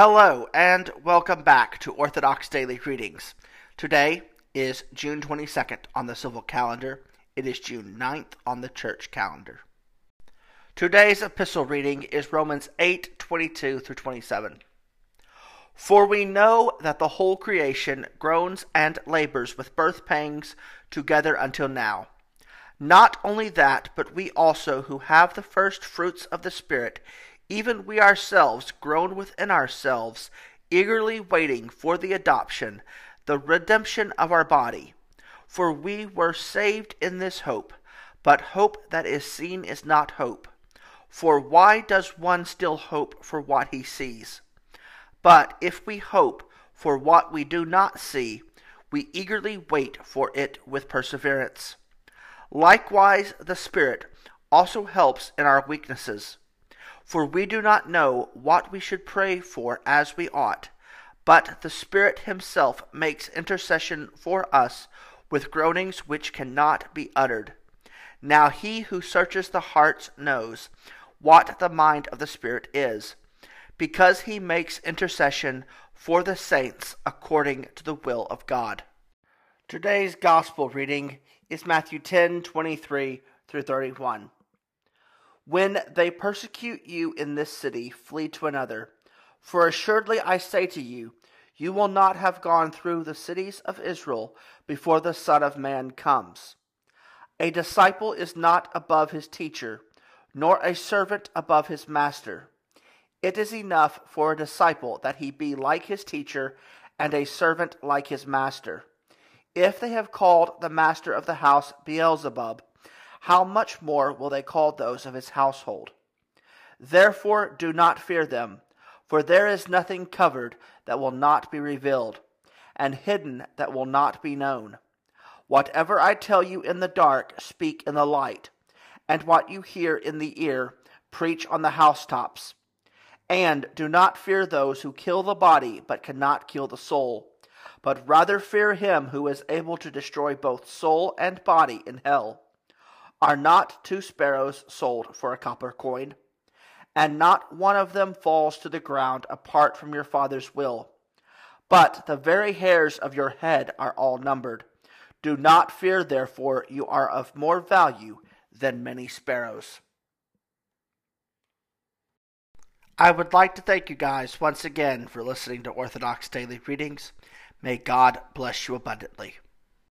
Hello, and welcome back to Orthodox Daily Readings. Today is June 22nd on the civil calendar. It is June 9th on the church calendar. Today's epistle reading is Romans 8 22 through 27. For we know that the whole creation groans and labors with birth pangs together until now. Not only that, but we also, who have the first fruits of the Spirit, even we ourselves groan within ourselves, eagerly waiting for the adoption, the redemption of our body. For we were saved in this hope, but hope that is seen is not hope. For why does one still hope for what he sees? But if we hope for what we do not see, we eagerly wait for it with perseverance. Likewise, the Spirit also helps in our weaknesses for we do not know what we should pray for as we ought, but the Spirit Himself makes intercession for us with groanings which cannot be uttered. Now He who searches the hearts knows what the mind of the Spirit is, because He makes intercession for the saints according to the will of God. Today's Gospel reading is Matthew 10 23 through 31. When they persecute you in this city, flee to another. For assuredly I say to you, you will not have gone through the cities of Israel before the Son of Man comes. A disciple is not above his teacher, nor a servant above his master. It is enough for a disciple that he be like his teacher, and a servant like his master. If they have called the master of the house Beelzebub, how much more will they call those of his household? Therefore do not fear them, for there is nothing covered that will not be revealed, and hidden that will not be known. Whatever I tell you in the dark, speak in the light, and what you hear in the ear, preach on the housetops. And do not fear those who kill the body, but cannot kill the soul, but rather fear him who is able to destroy both soul and body in hell. Are not two sparrows sold for a copper coin? And not one of them falls to the ground apart from your Father's will. But the very hairs of your head are all numbered. Do not fear, therefore, you are of more value than many sparrows. I would like to thank you guys once again for listening to Orthodox Daily Readings. May God bless you abundantly.